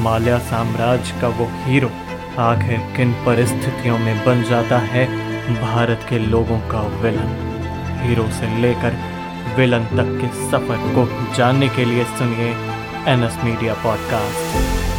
माल्या साम्राज्य का वो हीरो आखिर किन परिस्थितियों में बन जाता है भारत के लोगों का विलन। हीरो से लेकर विलन तक के सफ़र को जानने के लिए सुनिए एनएस मीडिया पॉडकास्ट।